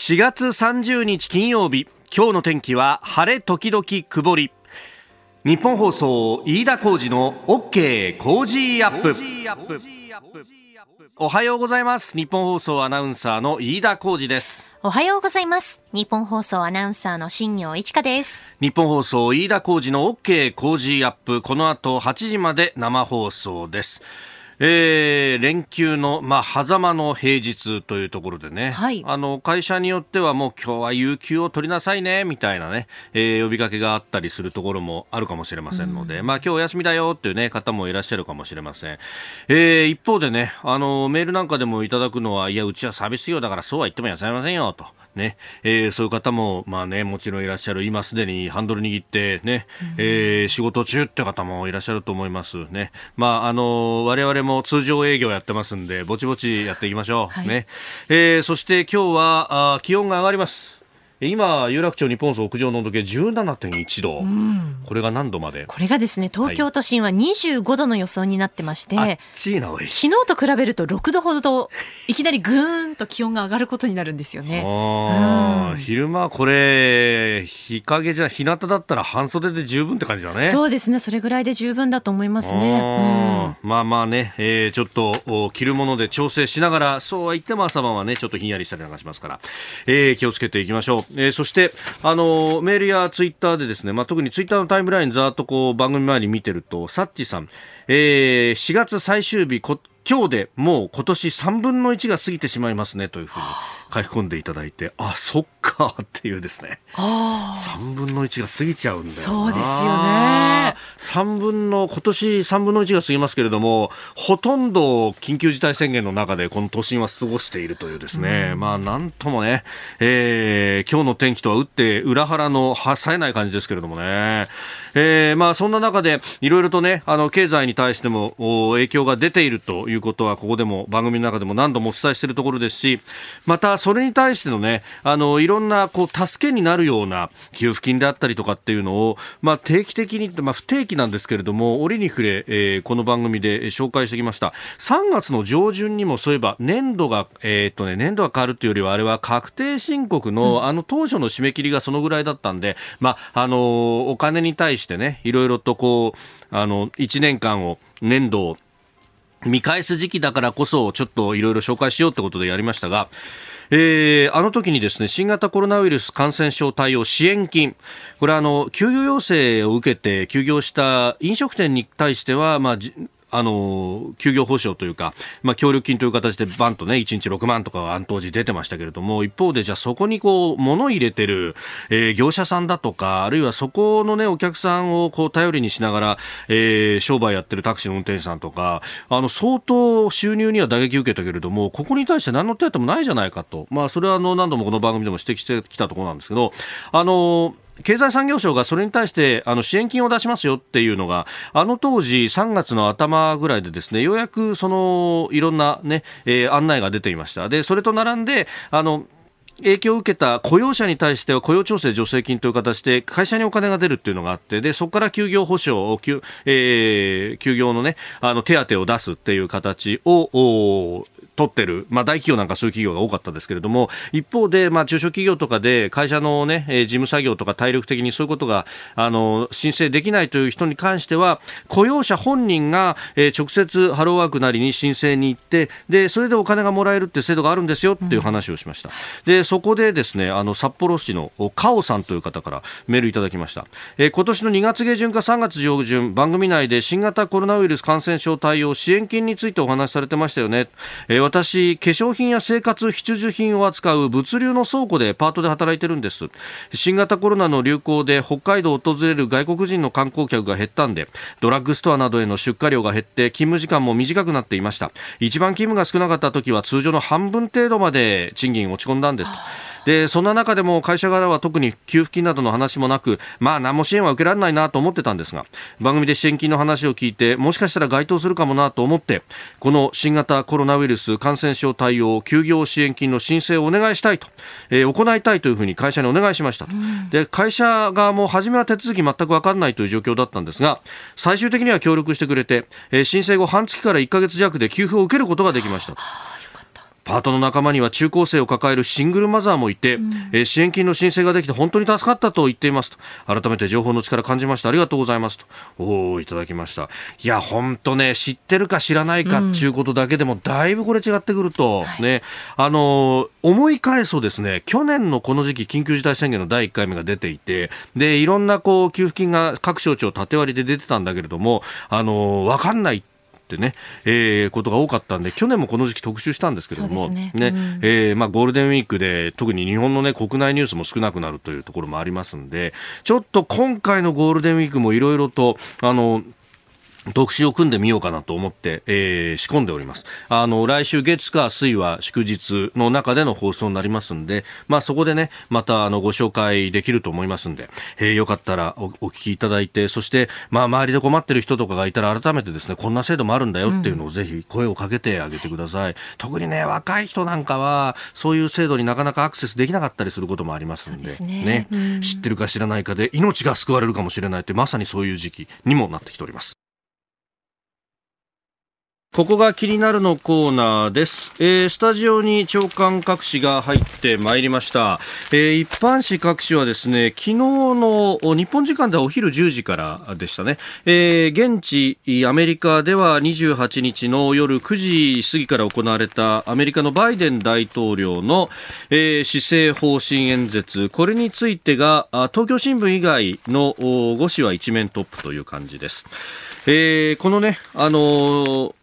4月30日金曜日今日の天気は晴れ時々曇り。日本放送飯田浩二の OK 工事アップ。おはようございます。日本放送アナウンサーの飯田浩二です。おはようございます。日本放送アナウンサーの新業一華です。日本放送飯田浩二の OK 工事アップ。この後8時まで生放送ですえー、連休の、まあ、狭間の平日というところでね、はい、あの会社によってはもう今日は有給を取りなさいねみたいなね、えー、呼びかけがあったりするところもあるかもしれませんので、うん、まあ今日お休みだよっていう、ね、方もいらっしゃるかもしれません、えー、一方でねあのメールなんかでもいただくのはいやうちはサービス業だからそうは言っても休めませんよと。ね、えー、そういう方も、まあね、もちろんいらっしゃる、今すでにハンドル握ってね、うん、えー、仕事中って方もいらっしゃると思いますね。まあ、あの、我々も通常営業やってますんで、ぼちぼちやっていきましょう。はい、ね。えー、そして今日は、あ気温が上がります。今、有楽町日本総屋上の温度計17.1度、うん、これが何度まで？これがですね、東京都心は25度の予想になってまして、はい、昨日と比べると6度ほどいきなりぐーんと気温が上がることになるんですよね。うん、昼間これ、日陰じゃ、日向だったら半袖で十分って感じだね。そうですね、それぐらいで十分だと思いますね。うん、まあまあね、えー、ちょっと着るもので調整しながら、そうは言っても朝晩はね、ちょっとひんやりしたりなんかしますから、えー、気をつけていきましょう。えー、そして、あのメールやツイッターでですね、まあ、特にツイッターのタイムラインざっとこう番組前に見てると、サッチさん、えー、4月最終日こ、今日でもう今年3分の1が過ぎてしまいますねというふうに。書き込んでいただいて、あ、そっか っていうですね。3分の1が過ぎちゃうんだよそうですよね。3分の、今年3分の1が過ぎますけれども、ほとんど緊急事態宣言の中でこの都心は過ごしているというですね、うん、まあなんともね、えー、今日の天気とは打って裏腹の冴えない感じですけれどもね。えー、まあそんな中でいろいろとね、あの経済に対しても影響が出ているということはここでも番組の中でも何度もお伝えしているところですし、またそれに対してのね、あの、いろんな、こう、助けになるような給付金であったりとかっていうのを、まあ、定期的に、まあ、不定期なんですけれども、折に触れ、えー、この番組で紹介してきました。3月の上旬にもそういえば、年度が、えー、っとね、年度が変わるというよりは、あれは確定申告の、うん、あの、当初の締め切りがそのぐらいだったんで、まあ、あの、お金に対してね、いろいろとこう、あの、1年間を、年度を、見返す時期だからこそ、ちょっといろいろ紹介しようってことでやりましたが、えー、あの時にですね、新型コロナウイルス感染症対応支援金、これはあの、休業要請を受けて休業した飲食店に対しては、まあ、あの、休業保障というか、まあ、協力金という形でバンとね、1日6万とかは当時出てましたけれども、一方で、じゃあそこにこう、物入れてる、えー、業者さんだとか、あるいはそこのね、お客さんをこう、頼りにしながら、えー、商売やってるタクシーの運転手さんとか、あの、相当収入には打撃受けたけれども、ここに対して何の手当もないじゃないかと。まあ、それはあの、何度もこの番組でも指摘してきたところなんですけど、あの、経済産業省がそれに対してあの支援金を出しますよっていうのが、あの当時3月の頭ぐらいでですね、ようやくそのいろんなね、えー、案内が出ていました。で、それと並んで、あの、影響を受けた雇用者に対しては雇用調整助成金という形で会社にお金が出るっていうのがあってでそこから休業保障休,、えー、休業の,、ね、あの手当を出すっていう形を取ってる、まあ、大企業なんかそういう企業が多かったですけれども、一方で、まあ、中小企業とかで会社のね、事務作業とか体力的にそういうことが、あの、申請できないという人に関しては、雇用者本人が、えー、直接ハローワークなりに申請に行って、で、それでお金がもらえるっていう制度があるんですよっていう話をしました。うん、で、そこでですね、あの、札幌市のカオさんという方からメールいただきました。えー、今年の2月下旬か3月上旬、番組内で新型コロナウイルス感染症対応支援金についてお話しされてましたよね。えー私、化粧品や生活必需品を扱う物流の倉庫でパートで働いてるんです。新型コロナの流行で北海道を訪れる外国人の観光客が減ったんで、ドラッグストアなどへの出荷量が減って勤務時間も短くなっていました。一番勤務が少なかった時は通常の半分程度まで賃金落ち込んだんですと。で、そんな中でも会社側は特に給付金などの話もなく、まあ何も支援は受けられないなと思ってたんですが、番組で支援金の話を聞いて、もしかしたら該当するかもなと思って、この新型コロナウイルス感染症対応休業支援金の申請をお願いしたいと、えー、行いたいというふうに会社にお願いしましたと。で、会社側も初めは手続き全く分かんないという状況だったんですが、最終的には協力してくれて、えー、申請後半月から1ヶ月弱で給付を受けることができました。パートの仲間には中高生を抱えるシングルマザーもいて、うん、えー、支援金の申請ができて本当に助かったと言っていますと改めて情報の力感じました。ありがとうございますと。おおいただきました。いや本当ね知ってるか知らないかっていうことだけでもだいぶこれ違ってくると、うん、ね。あの思い返すとですね去年のこの時期緊急事態宣言の第1回目が出ていてでいろんなこう給付金が各省庁縦割りで出てたんだけれどもあの分かんないってね、えー、ことが多かったんで、去年もこの時期特集したんですけれども、ね、ねうん、えー、まあ、ゴールデンウィークで、特に日本のね、国内ニュースも少なくなるというところもありますんで、ちょっと今回のゴールデンウィークもいろいろと、あの、特集を組んでみようかなと思って、えー、仕込んでおります。あの、来週月火水は祝日の中での放送になりますんで、まあそこでね、またあの、ご紹介できると思いますんで、えー、よかったらおお聞きいただいて、そして、まあ周りで困ってる人とかがいたら改めてですね、こんな制度もあるんだよっていうのをぜひ声をかけてあげてください。うん、特にね、若い人なんかは、そういう制度になかなかアクセスできなかったりすることもありますんで、でね、ねうん、知ってるか知らないかで命が救われるかもしれないって、まさにそういう時期にもなってきております。ここが気になるのコーナーです、えー、スタジオに長官各紙が入ってまいりました、えー、一般紙各紙はですね昨日の日本時間ではお昼10時からでしたね、えー、現地アメリカでは28日の夜9時過ぎから行われたアメリカのバイデン大統領の、え、施政方針演説。これについてが東京新聞以外の5紙は一面トップという感じです。え、このね、あの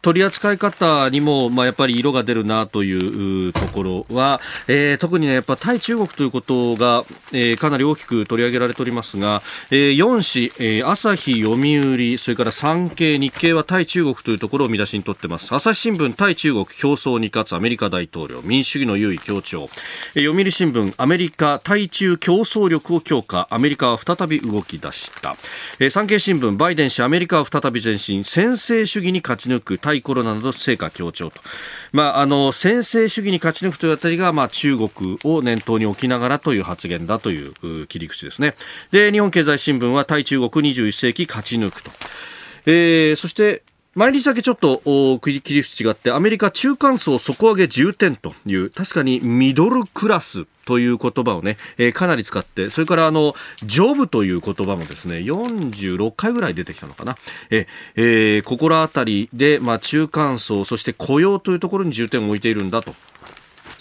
取り扱い方にも、まあ、やっぱり色が出るなというところは、えー、特にね、やっぱ対中国ということが、えー、かなり大きく取り上げられておりますが、えー、4紙、えー、朝日、読売、それから産経、日経は対中国というところを見出しに取ってます。朝日新聞、対中国競争に勝つアメリカ大統領、民主主義の優位強調。えー、読売新聞、アメリカ、対中競争力を強化、アメリカは再び動き出した。えー、産経新聞、バイデン氏、アメリカは再び前進、先制主義に勝ち抜く、対コロナなど成果強調と、まあ、あの先制主義に勝ち抜くというあたりが、まあ、中国を念頭に置きながらという発言だという切り口ですね。で日本経済新聞は対中国21世紀勝ち抜くと、えー、そして毎日だけちょっと切り口違ってアメリカ中間層底上げ重点という確かにミドルクラスという言葉をね、えー、かなり使って、それからあの、ジョブという言葉もですね、46回ぐらい出てきたのかな。ええー、心当たりで、まあ、中間層、そして雇用というところに重点を置いているんだと。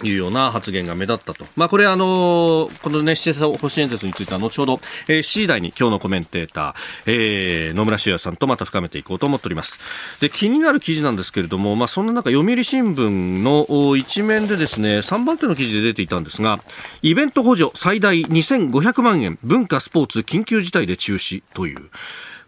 いうような発言が目立ったと。まあ、これあのこのね、施設方針演説については後ほど、えー、7時台に今日のコメンテーター、えー、野村修也さんとまた深めていこうと思っております。で、気になる記事なんですけれども、まあ、そんな中、読売新聞の一面でですね、3番手の記事で出ていたんですが、イベント補助最大2500万円、文化スポーツ緊急事態で中止という、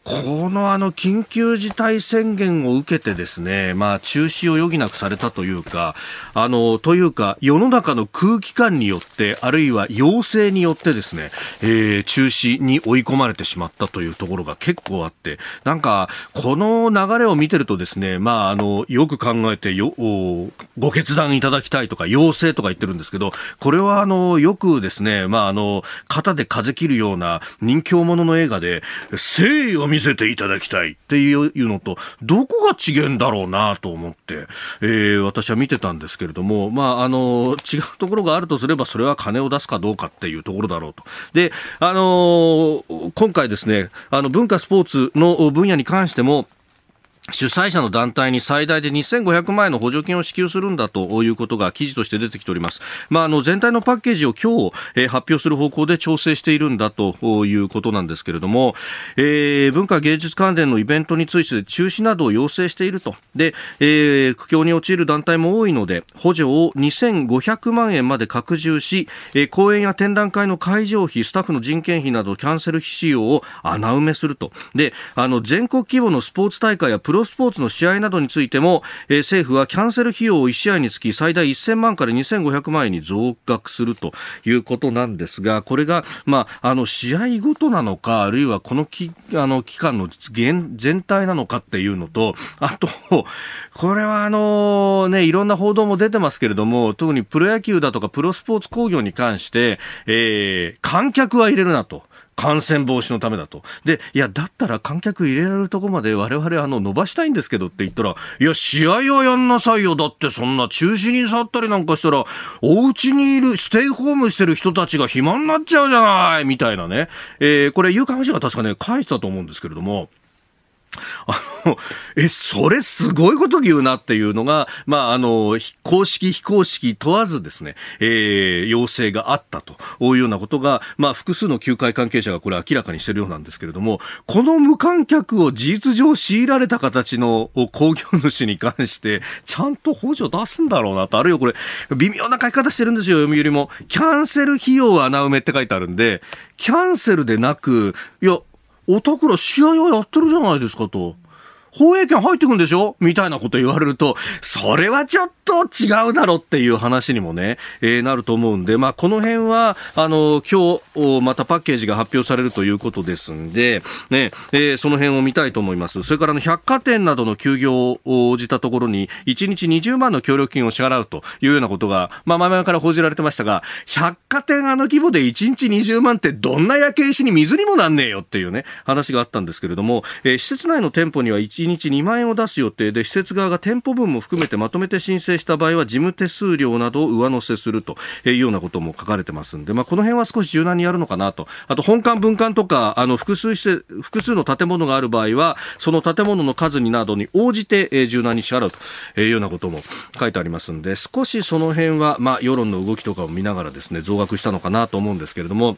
このあの緊急事態宣言を受けてですね、まあ中止を余儀なくされたというか、あの、というか世の中の空気感によって、あるいは要請によってですね、えー、中止に追い込まれてしまったというところが結構あって、なんか、この流れを見てるとですね、まああの、よく考えてよ、ご決断いただきたいとか、要請とか言ってるんですけど、これはあの、よくですね、まああの、肩で風切るような人気者の映画で、誠意を見見せていただきたいっていうのと、どこが違うんだろうなと思って、えー、私は見てたんですけれども、まあ、あの、違うところがあるとすれば、それは金を出すかどうかっていうところだろうと。で、あの今回ですね、あの、文化スポーツの分野に関しても、主催者の団体に最大で2500万円の補助金を支給するんだということが記事として出てきております。まあ、あの全体のパッケージを今日、えー、発表する方向で調整しているんだということなんですけれども、えー、文化芸術関連のイベントについて中止などを要請していると。で、えー、苦境に陥る団体も多いので、補助を2500万円まで拡充し、えー、講演や展覧会の会場費、スタッフの人件費などキャンセル費用を穴埋めすると。で、あの全国規模のスポーツ大会やプロロスポーツの試合などについても、えー、政府はキャンセル費用を1試合につき最大1000万から2500万円に増額するということなんですが、これが、まあ、あの、試合ごとなのか、あるいはこのきあの期間の全体なのかっていうのと、あと、これはあのね、いろんな報道も出てますけれども、特にプロ野球だとかプロスポーツ工業に関して、えー、観客は入れるなと。感染防止のためだと。で、いや、だったら観客入れられるとこまで我々あの伸ばしたいんですけどって言ったら、いや、試合はやんなさいよ。だってそんな中止に去ったりなんかしたら、お家にいる、ステイホームしてる人たちが暇になっちゃうじゃないみたいなね。えー、これ、有刊氏が確かね、書いてたと思うんですけれども、あの、え、それすごいこと言うなっていうのが、まあ、あの、公式、非公式問わずですね、えー、要請があったというようなことが、まあ、複数の球界関係者がこれ明らかにしてるようなんですけれども、この無観客を事実上強いられた形の工業主に関して、ちゃんと補助出すんだろうなと、あるいはこれ、微妙な書き方してるんですよ、読売も。キャンセル費用穴埋めって書いてあるんで、キャンセルでなく、いや、おたくら試合はやってるじゃないですかと。放映権入ってくんでしょ？みたいなこと言われると、それはちょっと違うだろっていう話にもね、えー、なると思うんで、まあ、この辺は、あの、今日、またパッケージが発表されるということですんで、ね、えー、その辺を見たいと思います。それからの百貨店などの休業を応じたところに、1日20万の協力金を支払うというようなことが、まあ、前々から報じられてましたが、百貨店あの規模で1日20万ってどんな焼け石に水にもなんねえよっていうね、話があったんですけれども、えー、施設内の店舗には1 1日2万円を出す予定で施設側が店舗分も含めてまとめて申請した場合は事務手数料などを上乗せするというようなことも書かれてますんで、まあ、この辺は少し柔軟にやるのかなと。あと本館分館とかあの複数施設複数の建物がある場合はその建物の数になどに応じて、柔軟に支払うというようなことも書いてありますんで少しその辺は、まあ、世論の動きとかを見ながらですね増額したのかなと思うんですけれども、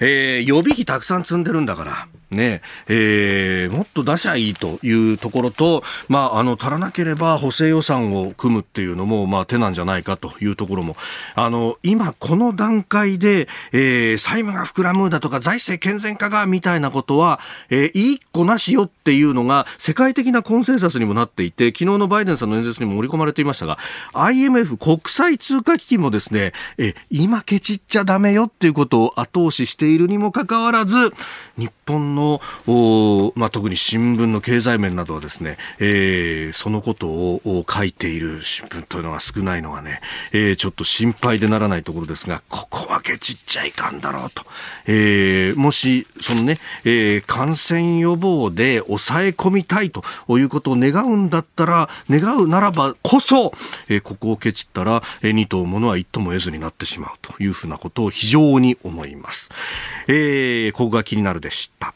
えー、予備費たくさん積んでるんだからねえー、もっと出しゃいいというところと、まあ、あの足らなければ補正予算を組むっていうのも、まあ、手なんじゃないかというところも。あの今、この段階で、えー、債務が膨らむだとか財政健全化がみたいなことは、えー、いい子なしよっていうのが世界的なコンセンサスにもなっていて昨日のバイデンさんの演説にも盛り込まれていましたが IMF 国際通貨基金もですね、え今ケチっちゃだめよっていうことを後押ししているにもかかわらず日本の、のまあ、特に新聞の経済面などはですね、えー、そのことを書いている新聞というのが少ないのがね、えー、ちょっと心配でならないところですが、ここはけちっちゃいかんだろうと。えー、もし、そのね、えー、感染予防で抑え込みたいということを願うんだったら、願うならばこそ、えー、ここをケチったら、えー、二頭ものは一頭も得ずになってしまうというふうなことを非常に思います。えー、ここが気になるでした。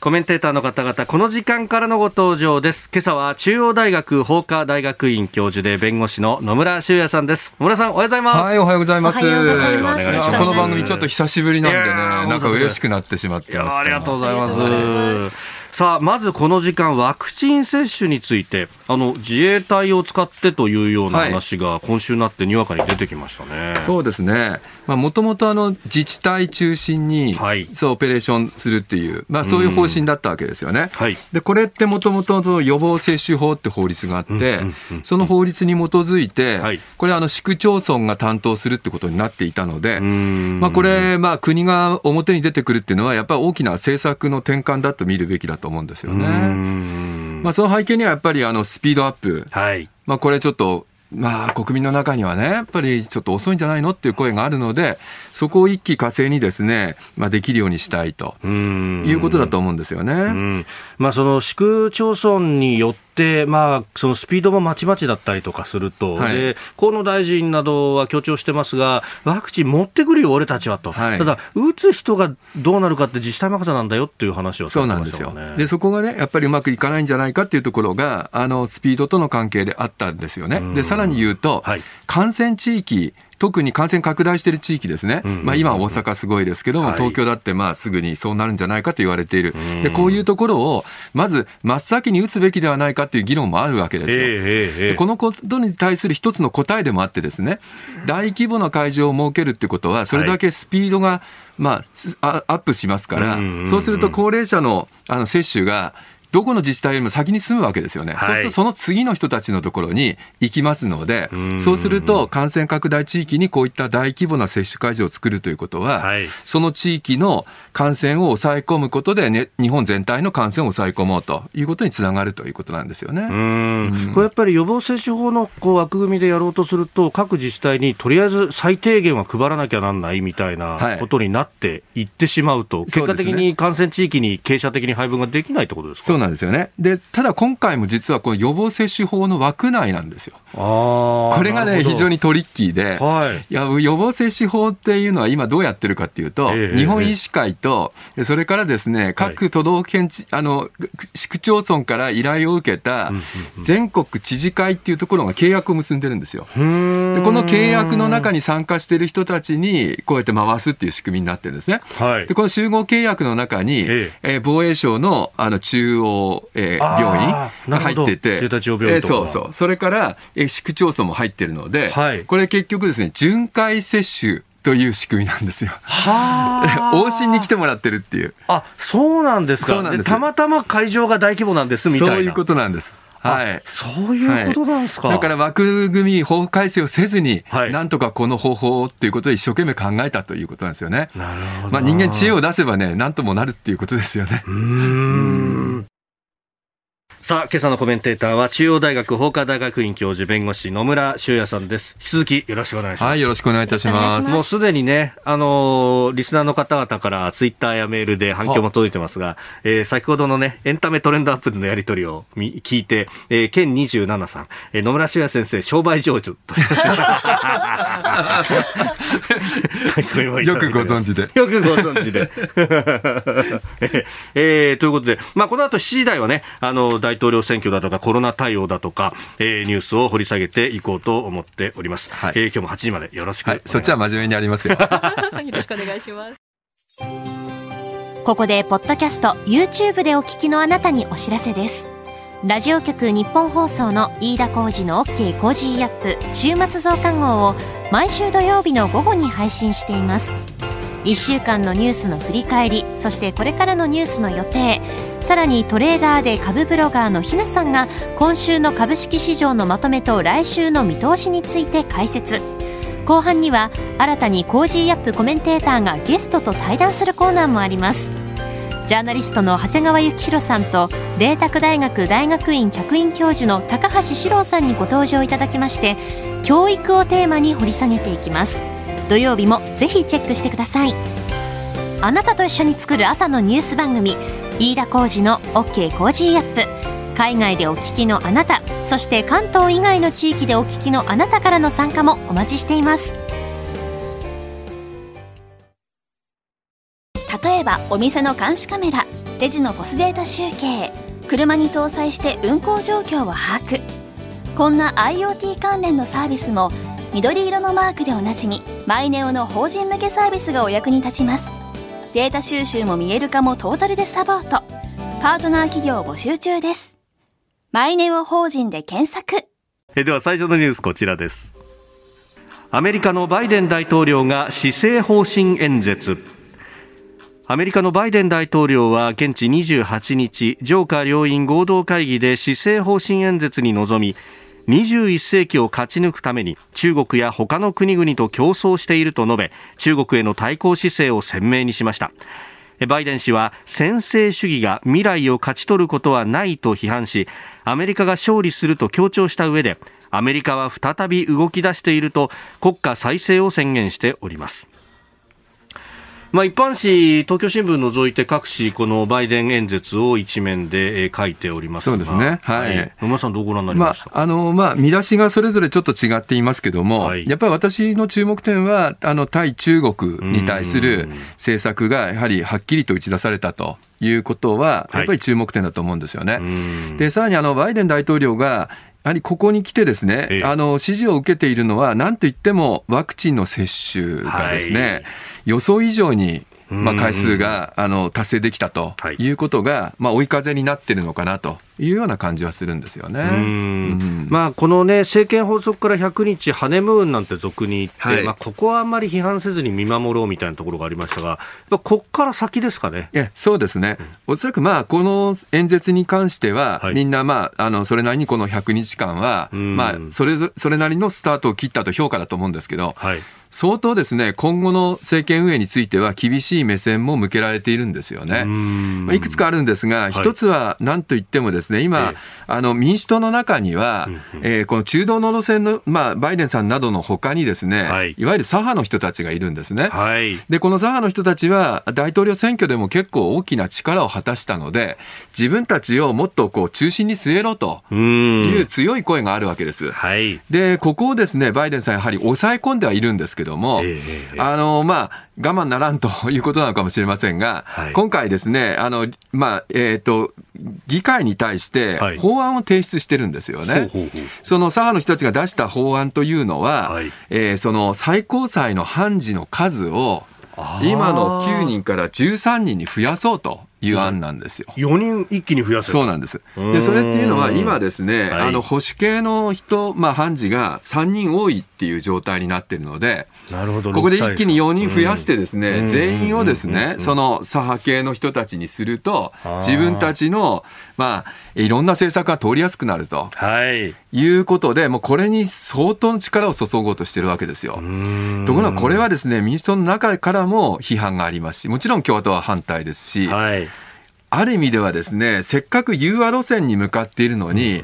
コメンテーターの方々、この時間からのご登場です。今朝は中央大学法科大学院教授で弁護士の野村修也さんです。野村さん、おはようございます。はい、おはようございます。よろしくお願いします。この番組ちょっと久しぶりなんでね、なんか嬉しくなってしまってます。ありがとうございます。さあまずこの時間ワクチン接種についてあの自衛隊を使ってというような話が今週になってにわかに出てきましたね、はい、そうですね。もともと自治体中心に、はい、そうオペレーションするっていう、まあ、そういう方針だったわけですよね。はい、でこれってもともと予防接種法って法律があって、その法律に基づいて、はい、これあの市区町村が担当するってことになっていたので、まあ、これ、まあ、国が表に出てくるっていうのはやっぱり大きな政策の転換だと見るべきだと思うんですよね。まあ、その背景にはやっぱりあのスピードアップ、はい、まあ、これちょっとまあ、国民の中にはね、やっぱりちょっと遅いんじゃないのっていう声があるので、そこを一気火星にですね、まあ、できるようにしたいということだと思うんですよね。まあ、その市区町村によって、まあ、そのスピードもまちまちだったりとかすると、はい、で河野大臣などは強調してますが、ワクチン持ってくるよ、俺たちはと、はい、ただ、打つ人がどうなるかって自治体任せなんだよっていう話を、ね、そうなんですよ。で、そこがね、やっぱりうまくいかないんじゃないかっていうところが、あのスピードとの関係であったんですよね。でさらに言うと、はい、感染地域特に感染拡大している地域ですね、まあ、今、大阪すごいですけども、東京だってまあすぐにそうなるんじゃないかと言われている、でこういうところをまず真っ先に打つべきではないかという議論もあるわけですよ。でこのことに対する一つの答えでもあってですね、大規模な会場を設けるってことは、それだけスピードが、まあ、アップしますから、そうすると高齢者のあの接種がどこの自治体よりも先に住むわけですよね。はい、そうするとその次の人たちのところに行きますので、そうすると感染拡大地域にこういった大規模な接種会場を作るということは、はい、その地域の感染を抑え込むことで、ね、日本全体の感染を抑え込もうということにつながるということなんですよね。これやっぱり予防接種法のこう枠組みでやろうとすると、各自治体にとりあえず最低限は配らなきゃなんないみたいなことになっていってしまうと、はい、結果的に感染地域に傾斜的に配分ができないってことですか？そうなんですよね。で、ただ今回も実はこの予防接種法の枠内なんですよ。これがね、非常にトリッキーで、はい、いや予防接種法っていうのは今どうやってるかっていうと、えー、日本医師会と、それからですね、各都道府県、あの、市区町村から依頼を受けた全国知事会っていうところが契約を結んでるんですよ。でこの契約の中に参加している人たちにこうやって回すっていう仕組みになってるんですね。はい、でこの集合契約の中に、えー、えー、防衛省のあの中央、えー、病院が入ってて、えー、そうそう。それから、えー、市区町村も入ってるので、はい、これ結局ですね、巡回接種という仕組みなんですよ。は 往診に来てもらってるっていう。あ、そうなんですか。そうなんですたまたま会場が大規模なんですみたいな。そういうことなんです。はい、そういうことなんですか、はい、だから枠組み、法改正をせずに、はい、なんとかこの方法っていうことで一生懸命考えたということなんですよね。なるほど。まあ、人間知恵を出せばね、なんともなるっていうことですよね。うんさあ、今朝のコメンテーターは中央大学法科大学院教授弁護士野村修也さんです。引き続きよろしくお願いします。はい、よろしくお願いいたします。もうすでにね、あのー、リスナーの方々からツイッターやメールで反響も届いてますが、えー、先ほどのね、エンタメトレンドアップのやり取りを聞いて、えー、県27さん、えー、野村修也先生、商売上手と。よくご存知で。よくご存知で。えー、ということで、まあ、この後7時台はね、あの、大統領選挙だとかコロナ対応だとか、えー、ニュースを掘り下げていこうと思っております。はい、えー、今日も8時までよろしく、はい、そっちは真面目にありますよ。よろしくお願いします。ここでポッドキャスト YouTube でお聞きのあなたにお知らせです。ラジオ局ニッポン放送の飯田浩二の OK コージーアップ週末増刊号を毎週土曜日の午後に配信しています。1週間のニュースの振り返りそしてこれからのニュースの予定さらにトレーダーで株ブロガーのひなさんが今週の株式市場のまとめと来週の見通しについて解説後半には新たに Cozy up コメンテーターがゲストと対談するコーナーもありますジャーナリストの長谷川幸宏さんと麗澤大学大学院客員教授の高橋史郎さんにご登場いただきまして教育をテーマに掘り下げていきます。土曜日もぜひチェックしてください。あなたと一緒に作る朝のニュース番組飯田浩二の OK Cozy up。海外でお聞きのあなたそして関東以外の地域でお聞きのあなたからの参加もお待ちしています。えばお店の監視カメラレジのポスデータ集計車に搭載して運行状況を把握。こんな IoT 関連のサービスも緑色のマークでおなじみマイネオの法人向けサービスがお役に立ちます。データ収集も見える化もトータルでサポート。パートナー企業募集中です。マイネオ法人で検索。えでは最初のニュースこちらです。アメリカのバイデン大統領が施政方針演説。アメリカのバイデン大統領は現地28日上下両院合同会議で施政方針演説に臨み21世紀を勝ち抜くために中国や他の国々と競争していると述べ中国への対抗姿勢を鮮明にしました。バイデン氏は専制主義が未来を勝ち取ることはないと批判しアメリカが勝利すると強調した上でアメリカは再び動き出していると国家再生を宣言しております。まあ、一般紙、東京新聞除いて各紙、このバイデン演説を一面で書いておりますそうですね。はい。野村さん、どうご覧になりました、まあ、あの、まあ、見出しがそれぞれちょっと違っていますけども、はい、やっぱり私の注目点は、あの、対中国に対する政策が、やはりはっきりと打ち出されたということは、やっぱり注目点だと思うんですよね。はい、で、さらに、あの、バイデン大統領が、やはりここに来てですね、ええ、あの、支持を受けているのは、なんといってもワクチンの接種がですね、はい。予想以上にまあ、回数があの達成できたとい。うことが、まあ、追い風になってるのかなというような感じはするんですよね。まあ、このね、政権発足から100日、ハネムーンなんて俗に言って、はい、まあ、ここはあんまり批判せずに見守ろうみたいなところがありましたが、こっから先ですかね。えそうですね。おそらくまあ、この演説に関しては、はい、みんなまあ、あの、それなりにこの100日間は、まあ、それぞ、それなりのスタートを切ったと評価だと思うんですけど、はい相当ですね、今後の政権運営については厳しい目線も向けられているんですよね。まあ、いくつかあるんですが、一つは何と言ってもですね、今、あの民主党の中には、えー、この中道の路線の、まあ、バイデンさんなどのほかにですね、はい、いわゆる左派の人たちがいるんですね。はい、で、この左派の人たちは大統領選挙でも結構大きな力を果たしたので、自分たちをもっとこう中心に据えろという強い声があるわけです。はい、で、ここをですね、バイデンさんやはり抑え込んではいるんですけども、えー、あの、まあ、我慢ならんということなのかもしれませんが、はい、今回ですね、あの、まあ、えっ、ー、と、議会に対して法案を提出してるんですよね。はい、その左派の人たちが出した法案というのは、はい、えー、その最高裁の判事の数を今の9人から13人に増やそうと。いう案なんですよ。4人一気に増やすそうなんです。で、それっていうのは今ですね、はい、あの保守系の人、まあ判事が3人多いっていう状態になっているので、なるほど。ここで一気に4人増やしてですね、全員をですね、その左派系の人たちにすると、自分たちの、まあ、いろんな政策が通りやすくなると、はい、いうことで、もうこれに相当の力を注ごうとしてるわけですよ。ところがこれはですね、民主党の中からも批判がありますし、もちろん共和党は反対ですし、はいある意味ではですね、せっかく融和路線に向かっているのに、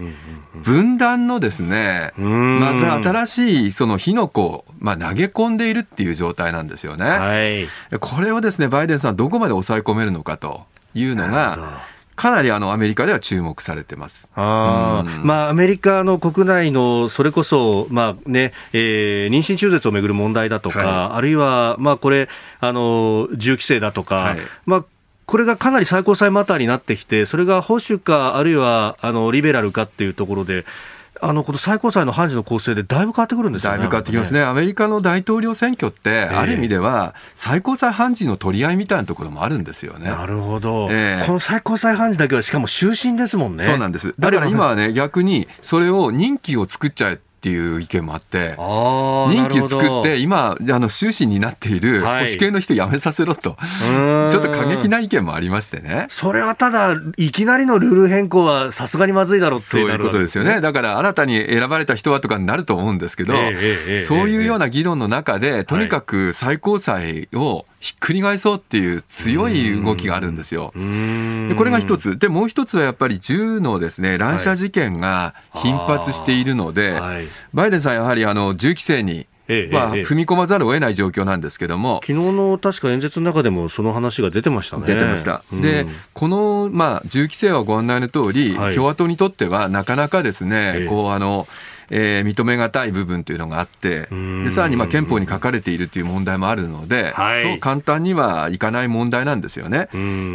分断のですね、また新しいその火の粉を、まあ、投げ込んでいるっていう状態なんですよね。はい、これをですね、バイデンさんどこまで抑え込めるのかというのが、かなりあのアメリカでは注目されてます。あ、うん、まあ、アメリカの国内のそれこそ、まあねえー、妊娠中絶をめぐる問題だとか、はい、あるいは、まあ、これあの、銃規制だとか、はい、まあ、これがかなり最高裁マターになってきて、それが保守か、あるいはあのリベラルかっていうところで、あのこの最高裁の判事の構成でだいぶ変わってくるんですよね。だいぶ変わってきますね。アメリカの大統領選挙って、ある意味では、最高裁判事の取り合いみたいなところもあるんですよね。なるほど。えー、この最高裁判事だけは、しかも終身ですもんね。そうなんです。だから今はね、逆に、それを任期を作っちゃえっていう意見もあって、任期を作って、今、あの終身になっている保守系の人辞めさせろと、はい、ちょっと過激な意見もありましてね。それはただ、いきなりのルール変更はさすがにまずいだろうってそういうことですよね。だから新たに選ばれた人はとかになると思うんですけど、えー、そういうような議論の中で、とにかく最高裁を、ひっくり返そうっていう強い動きがあるんですよ。でこれが一つ。で、もう一つはやっぱり銃のですね、乱射事件が頻発しているので、はい、バイデンさんやはりあの銃規制にまあ、踏み込まざるを得ない状況なんですけども、昨日の確か演説の中でもその話が出てましたね。出てました。うん、で、この、まあ、銃規制はご案内の通り、はい、共和党にとってはなかなかですね、こう、あの、えー、認めがたい部分というのがあって、でさらにまあ憲法に書かれているという問題もあるので、はい、そう簡単にはいかない問題なんですよね。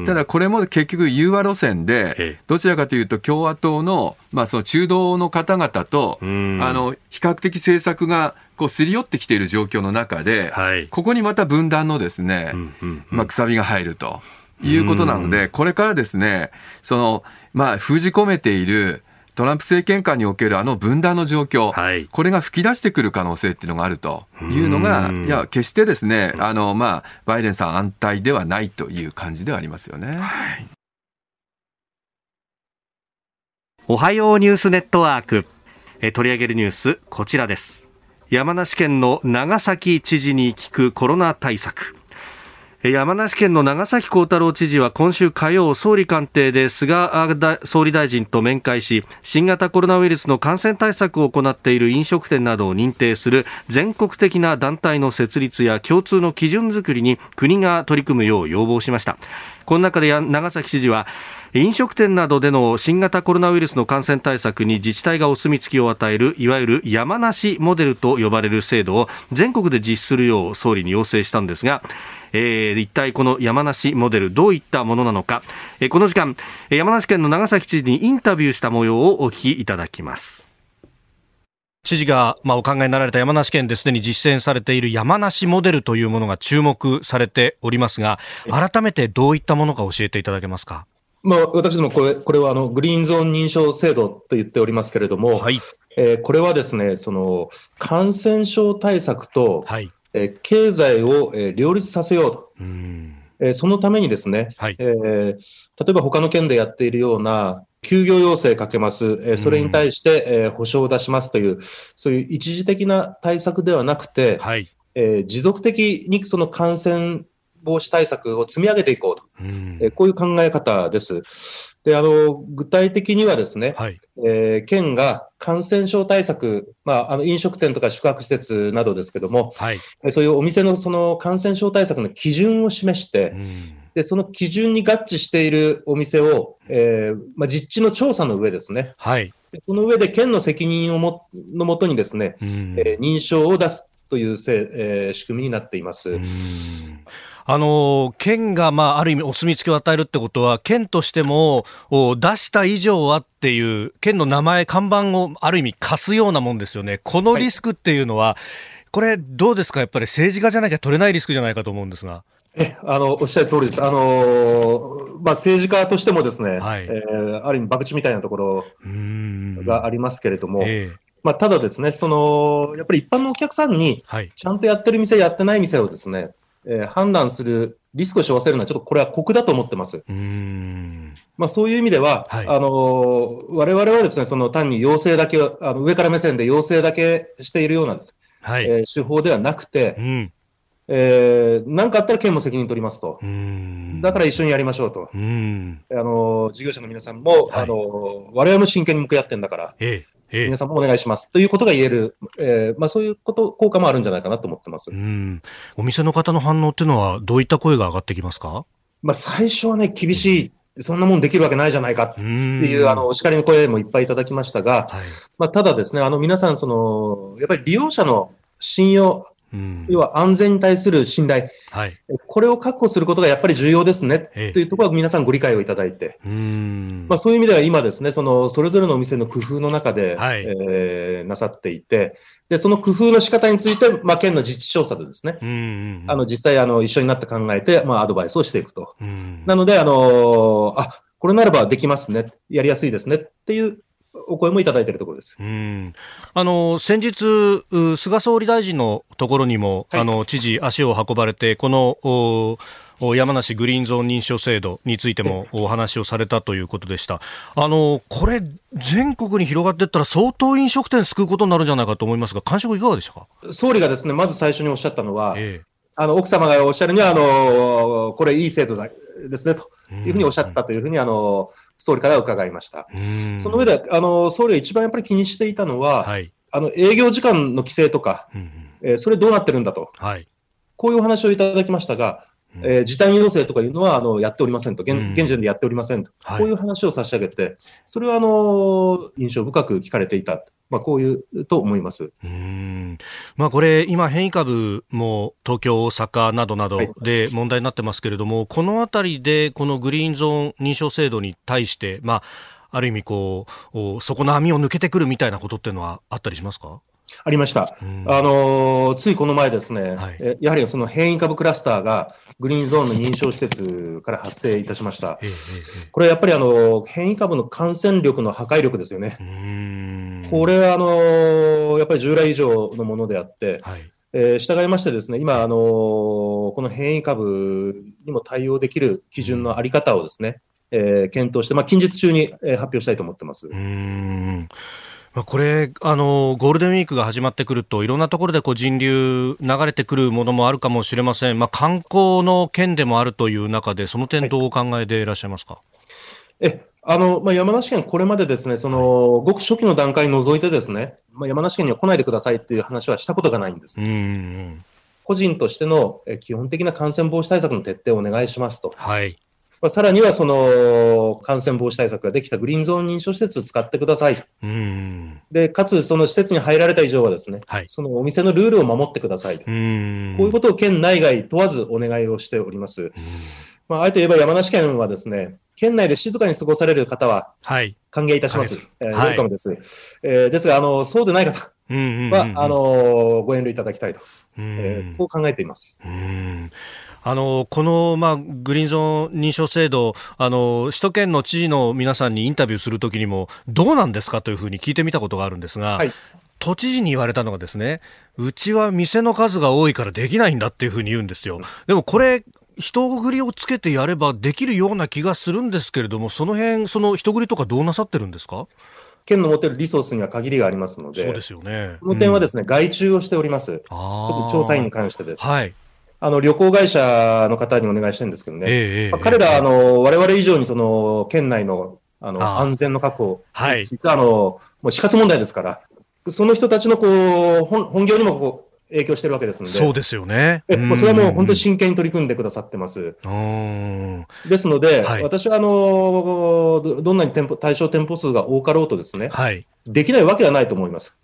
ただこれも結局融和路線で、どちらかというと共和党の,、まあその中道の方々と、あの比較的政策がこうすり寄ってきている状況の中で、はい、ここにまた分断のですね、まあ、くさびが入るということなので、これからですね、その、まあ、封じ込めている、トランプ政権下におけるあの分断の状況、はい、これが吹き出してくる可能性っていうのがあるというのが、いや、決してですね、あの、まあ、バイデンさん安泰ではないという感じではありますよね。はい、おはようニュースネットワーク。え取り上げるニュース、こちらです。山梨県の長崎知事に聞くコロナ対策。山梨県の長崎幸太郎知事は今週火曜総理官邸で菅総理大臣と面会し新型コロナウイルスの感染対策を行っている飲食店などを認定する全国的な団体の設立や共通の基準づくりに国が取り組むよう要望しました。この中で長崎知事は飲食店などでの新型コロナウイルスの感染対策に自治体がお墨付きを与えるいわゆる山梨モデルと呼ばれる制度を全国で実施するよう総理に要請したんですがえー、一体この山梨モデルどういったものなのか、えー、この時間山梨県の長崎知事にインタビューした模様をお聞きいただきます。知事が、まあ、お考えになられた山梨県ですでに実践されている山梨モデルというものが注目されておりますが改めてどういったものか教えていただけますか？まあ、私どもこれ、これはあのグリーンゾーン認証制度と言っておりますけれども、はい。えー、これはですね、その感染症対策と、はいえー、経済を、えー、両立させようと。うん。えー、そのためにですね、はい。えー、例えば他の県でやっているような休業要請かけます、えー、それに対して、えー、保証を出しますという、そういう一時的な対策ではなくて、はい。えー、持続的にその感染防止対策を積み上げていこうと、うん、えー、こういう考え方です。で、あの、具体的にはですね、はい、えー、県が感染症対策、まあ、あの飲食店とか宿泊施設などですけども、はい、そういうお店のその感染症対策の基準を示して、うん、で、その基準に合致しているお店を、えー、まあ、実地の調査の上ですね、はい、その上で県の責任をものもとにですね、うん、えー、認証を出すというせ、えー、仕組みになっています。あの県が、まあ、ある意味お墨付きを与えるってことは、県としても出した以上はっていう、県の名前、看板をある意味貸すようなもんですよね。このリスクっていうのは、はい、これ、どうですか、やっぱり政治家じゃなきゃ取れないリスクじゃないかと思うんですが。えあのおっしゃる通りです、あのまあ、政治家としてもですね、はい、えー、ある意味、博打みたいなところがありますけれども、えー、まあ、ただですね、そのやっぱり一般のお客さんに、ちゃんとやってる店、やってない店をですね、えー、判断するリスクを背負わせるのは、ちょっとこれは酷だと思ってます。うん。まあ、そういう意味では、はい、あの我々はですね、その単に要請だけ、あの上から目線で要請だけしているようなです、はい。えー、手法ではなくて、うん。えー、なんかあったら県も責任取りますと。だから一緒にやりましょうと。あの事業者の皆さんも、はい、あの我々も真剣に向き合ってんだから、ええ、皆さんもお願いします。ということが言える、えーまあ、そういうこと、効果もあるんじゃないかなと思ってます。うん。お店の方の反応っていうのは、どういった声が上がってきますか、まあ、最初はね、厳しい、そんなもんできるわけないじゃないかっていう、あのお叱りの声もいっぱいいただきましたが、はい、まあ、ただですね、あの皆さんその、やっぱり利用者の信用、うん、要は安全に対する信頼、はい、これを確保することがやっぱり重要ですね。というところは皆さんご理解をいただいて、まあ、そういう意味では今ですね、そのそれぞれのお店の工夫の中で、はい、えー、なさっていて、でその工夫の仕方について、まあ、県の実地調査でですね、あの実際あの一緒になって考えて、まあ、アドバイスをしていくと。なので、あのあこれならばできますね、やりやすいですね。っていうお声もいただいているところです。うん。あの先日、菅総理大臣のところにも、はい、あの知事、足を運ばれて、この山梨グリーンゾーン認証制度についてもお話をされたということでした。あのこれ、全国に広がっていったら、相当飲食店救うことになるんじゃないかと思いますが、感触いかがでしたか？総理がですねまず最初におっしゃったのは、ええ、あの奥様がおっしゃるにはあの、これ、いい制度だですねというふうにおっしゃったというふうに、あの総理から伺いました。その上であの総理が一番やっぱり気にしていたのは、はい、あの営業時間の規制とか、うん、えー、それどうなってるんだと、はい、こういうお話をいただきましたが、えー、時短要請とかいうのはあのやっておりませんと、現,、現時点でやっておりませんと、こういう話を差し上げて、それはあの印象深く聞かれていた。まあ、こういうと思います。うん。まあ、これ、今、変異株も東京、大阪などなどで問題になってますけれども、はい、このあたりで、このグリーンゾーン認証制度に対して、まあ、ある意味こう、そこの網を抜けてくるみたいなことっていうのはあったりしますか？ありました、あのついこの前ですね、はい、やはりその変異株クラスターがグリーンゾーンの認証施設から発生いたしました。これやっぱりあの変異株の感染力の破壊力ですよね。これはあのやっぱり従来以上のものであって、はい、えー、従いましてですね、今、あのこの変異株にも対応できる基準のあり方をですね、えー、検討して、まあ、近日中に、えー、発表したいと思ってます。うん。これあの、ゴールデンウィークが始まってくると、いろんなところでこう人流、流れてくるものもあるかもしれません、まあ、観光の件でもあるという中で、その点、どうお考えでいらっしゃいますか？はい、えあのまあ、山梨県、これまでですね、その、ごく初期の段階除いてですね、まあ、山梨県には来ないでくださいっていう話はしたことがないんです。うん個人としての基本的な感染防止対策の徹底をお願いしますと。はい。まあ、さらにはその感染防止対策ができたグリーンゾーン認証施設を使ってください。うんでかつ、その施設に入られた以上はですね、はい、そのお店のルールを守ってください。うんこういうことを県内外問わずお願いをしております。まあ、あえて言えば山梨県はですね、県内で静かに過ごされる方は歓迎いたします。はい、えー、ウェルカムです。えー、ですが、あのそうでない方は、あのご遠慮いただきたいと、えー、こう考えています。あのこの、まあ、グリーンゾーン認証制度あの、首都圏の知事の皆さんにインタビューするときにも、どうなんですかというふうに聞いてみたことがあるんですが、はい、都知事に言われたのがですね、うちは店の数が多いからできないんだっていうふうに言うんですよ。でもこれ人繰りをつけてやればできるような気がするんですけれども、その辺、その人繰りとかどうなさってるんですか？県の持っているリソースには限りがありますので、そうですよね。この点はですね、うん、外注をしております。調査員に関してです。はい。あの、旅行会社の方にお願いしてるんですけどね。えー、まあ、彼ら、あの、我々以上にその、県内の、あの、安全の確保はい。あの、もう死活問題ですから、その人たちのこう、本本業にもこう、影響してるわけですので。そうですよね。え、もうそれはもう本当に真剣に取り組んでくださってます。ですので、はい、私はあの、どんなに店舗、対象店舗数が多かろうとですね、はい、できないわけはないと思います。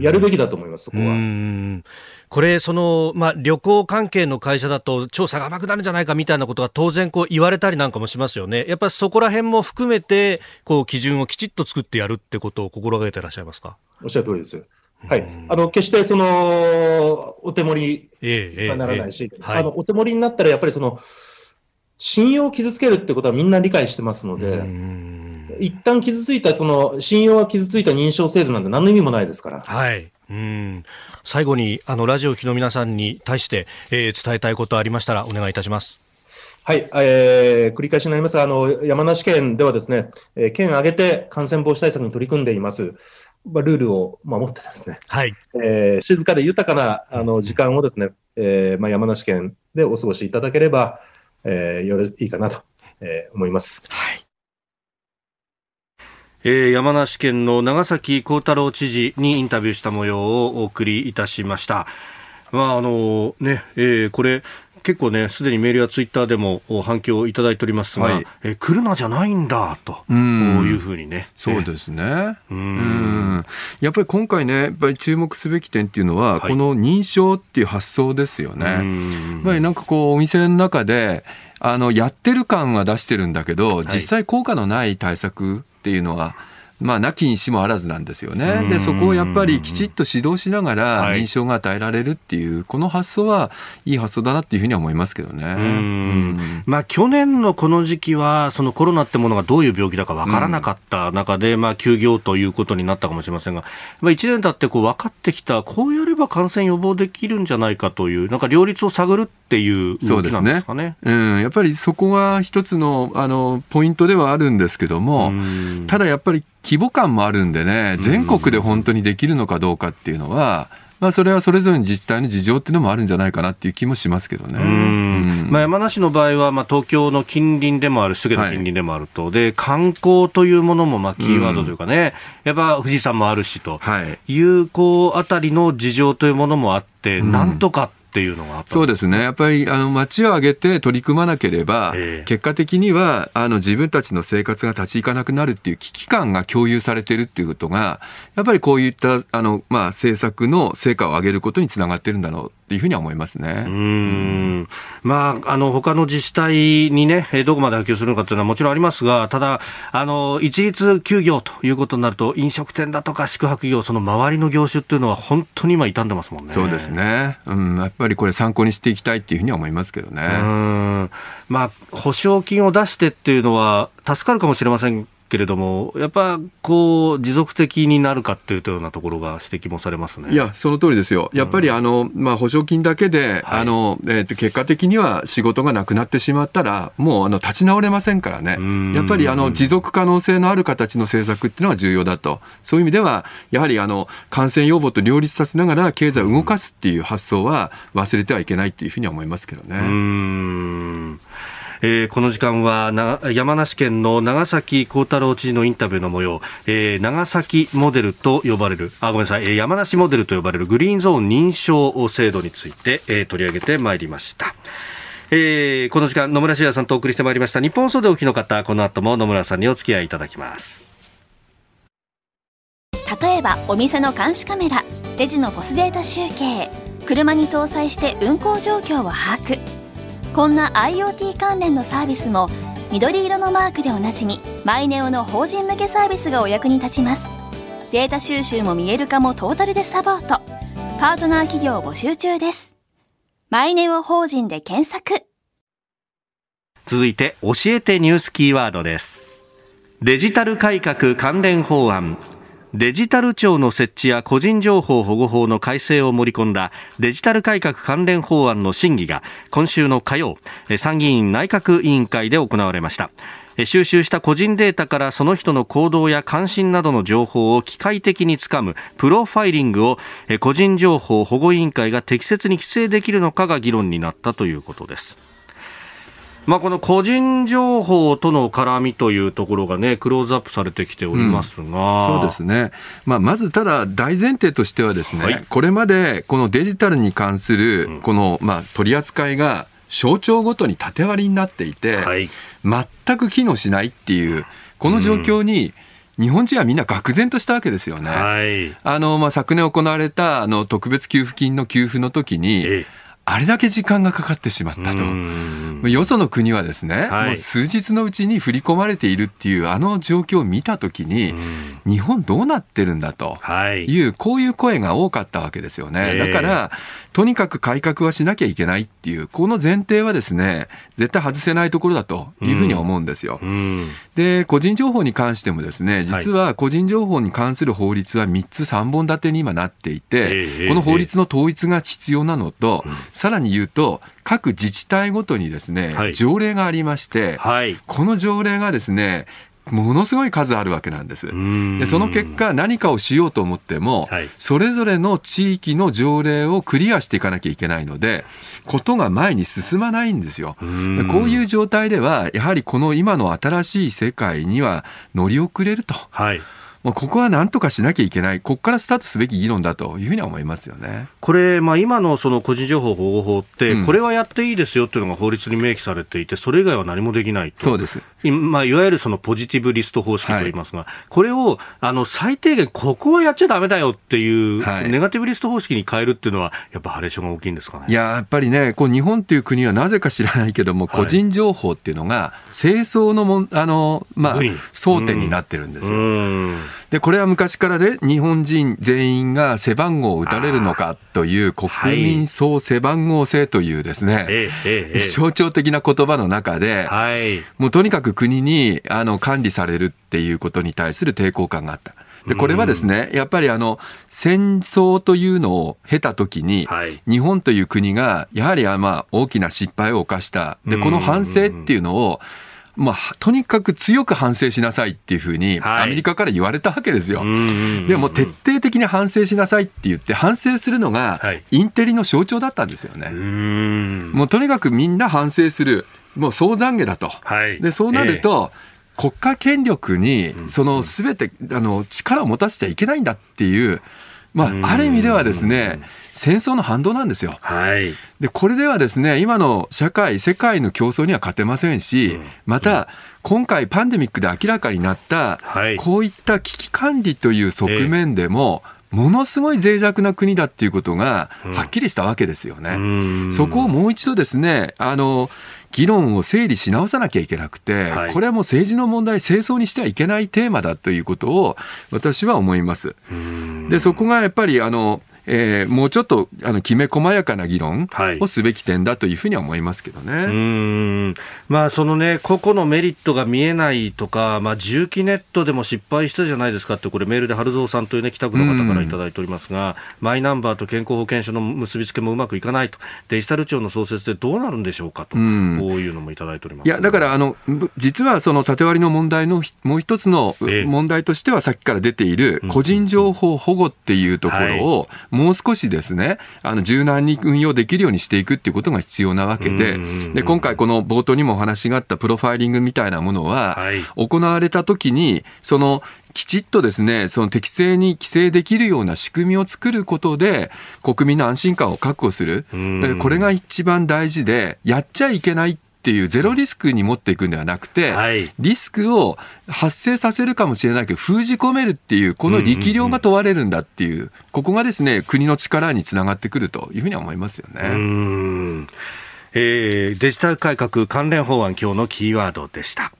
やるべきだと思います、そこは。これ、その、まあ、旅行関係の会社だと調査が甘くなるんじゃないかみたいなことが当然こう言われたりなんかもしますよね。やっぱりそこら辺も含めて、こう、基準をきちっと作ってやるってことを心がけていらっしゃいますか？おっしゃる通りです。はい。あの、決してその、お手盛りはならないし、えええ、あの、お手盛りになったらやっぱりその、信用を傷つけるってことはみんな理解してますので、一旦傷ついた、その、信用が傷ついた認証制度なんて何の意味もないですから。はい。うん最後に、あの、ラジオ機の皆さんに対して、えー、伝えたいことありましたらお願いいたします。はい、えー、繰り返しになりますが、あの、山梨県ではですね、えー、県挙げて感染防止対策に取り組んでいます。まあ、ルールを守ってですね、はいえー、静かで豊かなあの時間をですね、えーまあ、山梨県でお過ごしいただければ、えー、よろいいかなと、えー、思います。はいえー、山梨県の長崎幸太郎知事にインタビューした模様をお送りいたしました。まああのねえー、これ結構ね、すでにメールやツイッターでも反響をいただいておりますが、はい、え来るなじゃないんだと。いうふうにね。そうですね。うん。やっぱり今回ね、やっぱり注目すべき点っていうのは、はい、この認証っていう発想ですよね。やっぱりなんかこう、お店の中で、あの、やってる感は出してるんだけど、実際効果のない対策っていうのは、まあ、なきにしもあらずなんですよね。で、そこをやっぱりきちっと指導しながら認証が与えられるっていう、この発想はいい発想だなっていうふうには思いますけどね。まあ、去年のこの時期は、そのコロナってものがどういう病気だかわからなかった中で、まあ、休業ということになったかもしれませんが、まあ、1年経ってこう分かってきた、こうやれば感染予防できるんじゃないかという、なんか両立を探るっていう動きなんですかね。うね。うん、やっぱりそこが一つのあのポイントではあるんですけども、ただやっぱり規模感もあるんでね、全国で本当にできるのかどうかっていうのは、まあ、それはそれぞれの自治体の事情っていうのもあるんじゃないかなっていう気もしますけどね。まあ、山梨の場合は、まあ、東京の近隣でもある、首都圏の近隣でもある。と、はい、で観光というものもまあキーワードというかね、やっぱ富士山もあるしとい。う、こうあたりの事情というものもあって、なんとかっていうのがそうですね。やっぱり、あの、街を挙げて取り組まなければ、結果的には、あの、自分たちの生活が立ち行かなくなるっていう危機感が共有されてるっていうことが、やっぱりこういった、あの、まあ、政策の成果を上げることにつながってるんだろうっていうふうには思いますね。うん。まあ、あの、他の自治体にね、どこまで波及するのかというのはもちろんありますが、ただ、あの、一律休業ということになると、飲食店だとか宿泊業、その周りの業種っていうのは本当に今傷んでますもんね。そうですね。うん、やっぱりこれ参考にしていきたいっていうふうには思いますけどね。うん。まあ、保証金を出してっていうのは助かるかもしれませんけれども、やっぱこう持続的になるかっていうようなところが指摘もされますね。いや、その通りですよ。やっぱりあの、まあ、保証金だけで、はい、あの、えっ、ー、と、結果的には仕事がなくなってしまったら、もうあの立ち直れませんからね。やっぱりあの持続可能性のある形の政策っていうのは重要だと。そういう意味では、やはりあの感染予防と両立させながら経済を動かすっていう発想は忘れてはいけないっていうふうには思いますけどね。えー、この時間はな山梨県の長崎幸太郎知事のインタビューの模様、えー、長崎モデルと呼ばれるあごめんなさい、えー、山梨モデルと呼ばれるグリーンゾーン認証制度について、えー、取り上げてまいりました。えー、この時間野村修也さんとお送りしてまいりました。日本放送でおきの方この後も野村さんにお付き合いいただきます。例えばお店の監視カメラレジのポスデータ集計。車に搭載して運行状況を把握。こんな IoT 関連のサービスも緑色のマークでおなじみマイネオの法人向けサービスがお役に立ちますデータ収集も見える化もトータルでサポートパートナー企業募集中ですマイネオ法人で検索。続いて、教えてニュースキーワードです。デジタル改革関連法案。デジタル庁の設置や個人情報保護法の改正を盛り込んだデジタル改革関連法案の審議が今週の火曜、参議院内閣委員会で行われました。収集した個人データからその人の行動や関心などの情報を機械的につかむプロファイリングを個人情報保護委員会が適切に規制できるのかが議論になったということです。まあ、この個人情報との絡みというところがね、クローズアップされてきておりますが、うん、そうですね、まあ、まずただ、大前提としてはですね、はい、これまでこのデジタルに関するこの、まあ、取り扱いが省庁ごとに縦割りになっていて、はい、全く機能しないっていう、この状況に、日本人はみんな愕然としたわけですよね。はい、あのまあ、昨年行われたあの特別給付金の給付の時に、ええあれだけ時間がかかってしまったと。よその国はですね、はい、もう数日のうちに振り込まれているっていうあの状況を見たときに、日本どうなってるんだとい。う、こういう声が多かったわけですよね。だから、とにかく改革はしなきゃいけないっていう、この前提はですね、絶対外せないところだというふうに思うんですよ。で、個人情報に関してもですね、実は個人情報に関する法律は3つ3本立てに今なっていて、この法律の統一が必要なのと、さらに言うと、各自治体ごとにですね、条例がありまして、この条例がですね、ものすごい数あるわけなんです。でその結果、何かをしようと思っても、はい、それぞれの地域の条例をクリアしていかなきゃいけないので、ことが前に進まないんですよ。こういう状態では、やはりこの今の新しい世界には乗り遅れると。はいもうここはなんとかしなきゃいけない、ここからスタートすべき議論だというふうには思いますよね。これ、まあ、今のその個人情報保護法って、これはやっていいですよっていうのが法律に明記されていて、それ以外は何もできないと、そうです。まあ、いわゆるそのポジティブリスト方式といいますが、はい、これをあの最低限、ここはやっちゃだめだよっていう、はい、ネガティブリスト方式に変えるっていうのは、やっぱハレーションが大きいんですかね。いややっぱりね、こう日本っていう国はなぜか知らないけども、個人情報っていうのが、清掃のもあの、まあ、争点になってるんですよ。でこれは昔からで、日本人全員が背番号を打たれるのかという国民総背番号制というですね、象徴的な言葉の中で、もうとにかく国にあの管理されるっていうことに対する抵抗感があった。で、これはですね、やっぱりあの、戦争というのを経たときに、日本という国が、やはりまあ、大きな失敗を犯した。で、この反省っていうのを、まあ、とにかく強く反省しなさいっていうふうに、アメリカから言われたわけですよ。でも徹底的に反省しなさいって言って、反省するのが、インテリの象徴だったんですよね。もうとにかくみんな反省する。もう総懺悔だと。で、そうなると、国家権力に、そのすべて、あの、力を持たせちゃいけないんだっていう、まあ、ある意味ではですね、戦争の反動なんですよ。はい、でこれではですね今の社会世界の競争には勝てませんし、また今回パンデミックで明らかになった、こういった危機管理という側面でも、ものすごい脆弱な国だっていうことがはっきりしたわけですよね。そこをもう一度ですね、あの、議論を整理し直さなきゃいけなくて、はい、これはもう政治の問題、清掃にしてはいけないテーマだということを私は思います。で、そこがやっぱり、あの、えー、もうちょっとあのきめ細やかな議論をすべき点だというふうには思いますけどね、はい、うん。まあ、そのね、個々のメリットが見えないとか、まあ、重機ネットでも失敗したじゃないですかって、これ、メールで春蔵さんという、ね、北区の方からいただいておりますが、マイナンバーと健康保険証の結びつけもうまくいかないと、デジタル庁の創設でどうなるんでしょうかと、こういうのもいただいております、いやだからあの、実はその縦割りの問題のもう一つの問題としては、さっきから出ている個人情報保護っていうところを、もう少しですね、あの、柔軟に運用できるようにしていくっていうことが必要なわけで、で、今回この冒頭にもお話があったプロファイリングみたいなものは、行われた時に、その、きちっとですね、その適正に規制できるような仕組みを作ることで、国民の安心感を確保する。これが一番大事で、やっちゃいけないっていうゼロリスクに持っていくんではなくて、はい、リスクを発生させるかもしれないけど封じ込めるっていうこの力量が問われるんだっていう,、ここがですね国の力につながってくるというふうに思いますよね。うえー、デジタル改革関連法案今日のキーワードでした。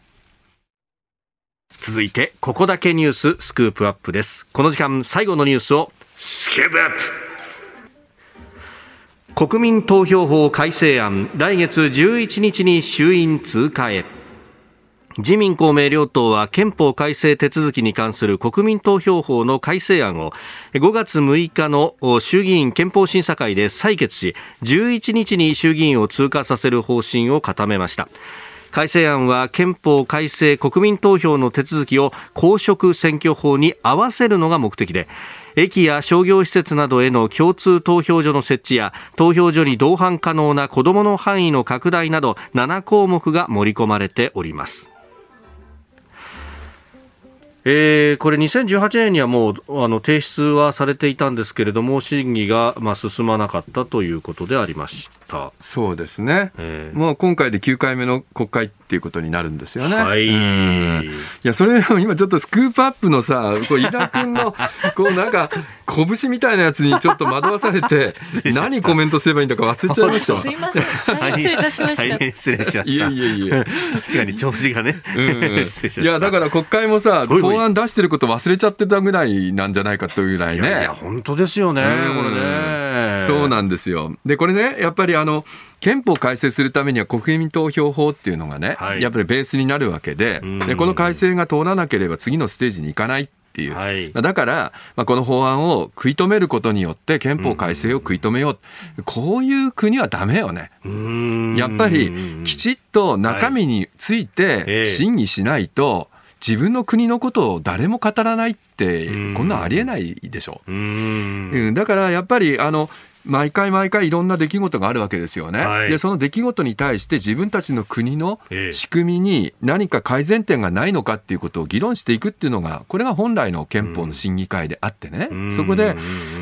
続いてここだけニューススクープアップです。この時間最後のニュースをスキープアップ国民投票法改正案来月11日に衆院通過へ。自民公明両党は憲法改正手続きに関する国民投票法の改正案を5月6日の衆議院憲法審査会で採決し11日に衆議院を通過させる方針を固めました。改正案は憲法改正国民投票の手続きを公職選挙法に合わせるのが目的で駅や商業施設などへの共通投票所の設置や投票所に同伴可能な子どもの範囲の拡大など7項目が盛り込まれております。えー、これ2018年にはもうあの提出はされていたんですけれども審議がまあ進まなかったということでありました。そうですね、えー、もう今回で9回目の国会っていうことになるんですよね。はい。いや、それ今ちょっとスクープアップのさ、こう、井田君の、こうなんか、拳みたいなやつにちょっと惑わされて、何コメントすればいいんだか忘れちゃいました。すいません。失礼いたしました。失礼しました。いえいえいえ。確かに調子がね。うん、いや、だから国会もさ、法案出してること忘れちゃってたぐらいなんじゃないかというぐらいね。いや、本当ですよね、これね。そうなんですよ。で、これね、やっぱりあの、憲法改正するためには国民投票法っていうのがね、はい、やっぱりベースになるわけで、でこの改正が通らなければ次のステージに行かないっていう、はい、だから、まあ、この法案を食い止めることによって憲法改正を食い止めよう、うこういう国はだめよね。やっぱりきちっと中身について審議しないと、自分の国のことを誰も語らないって、こんなんありえないでしょ。うだからやっぱりあの毎回毎回いろんな出来事があるわけですよね。はい、で、その出来事に対して自分たちの国の仕組みに何か改善点がないのかっていうことを議論していくっていうのが、これが本来の憲法の審議会であってね、うん、そこで、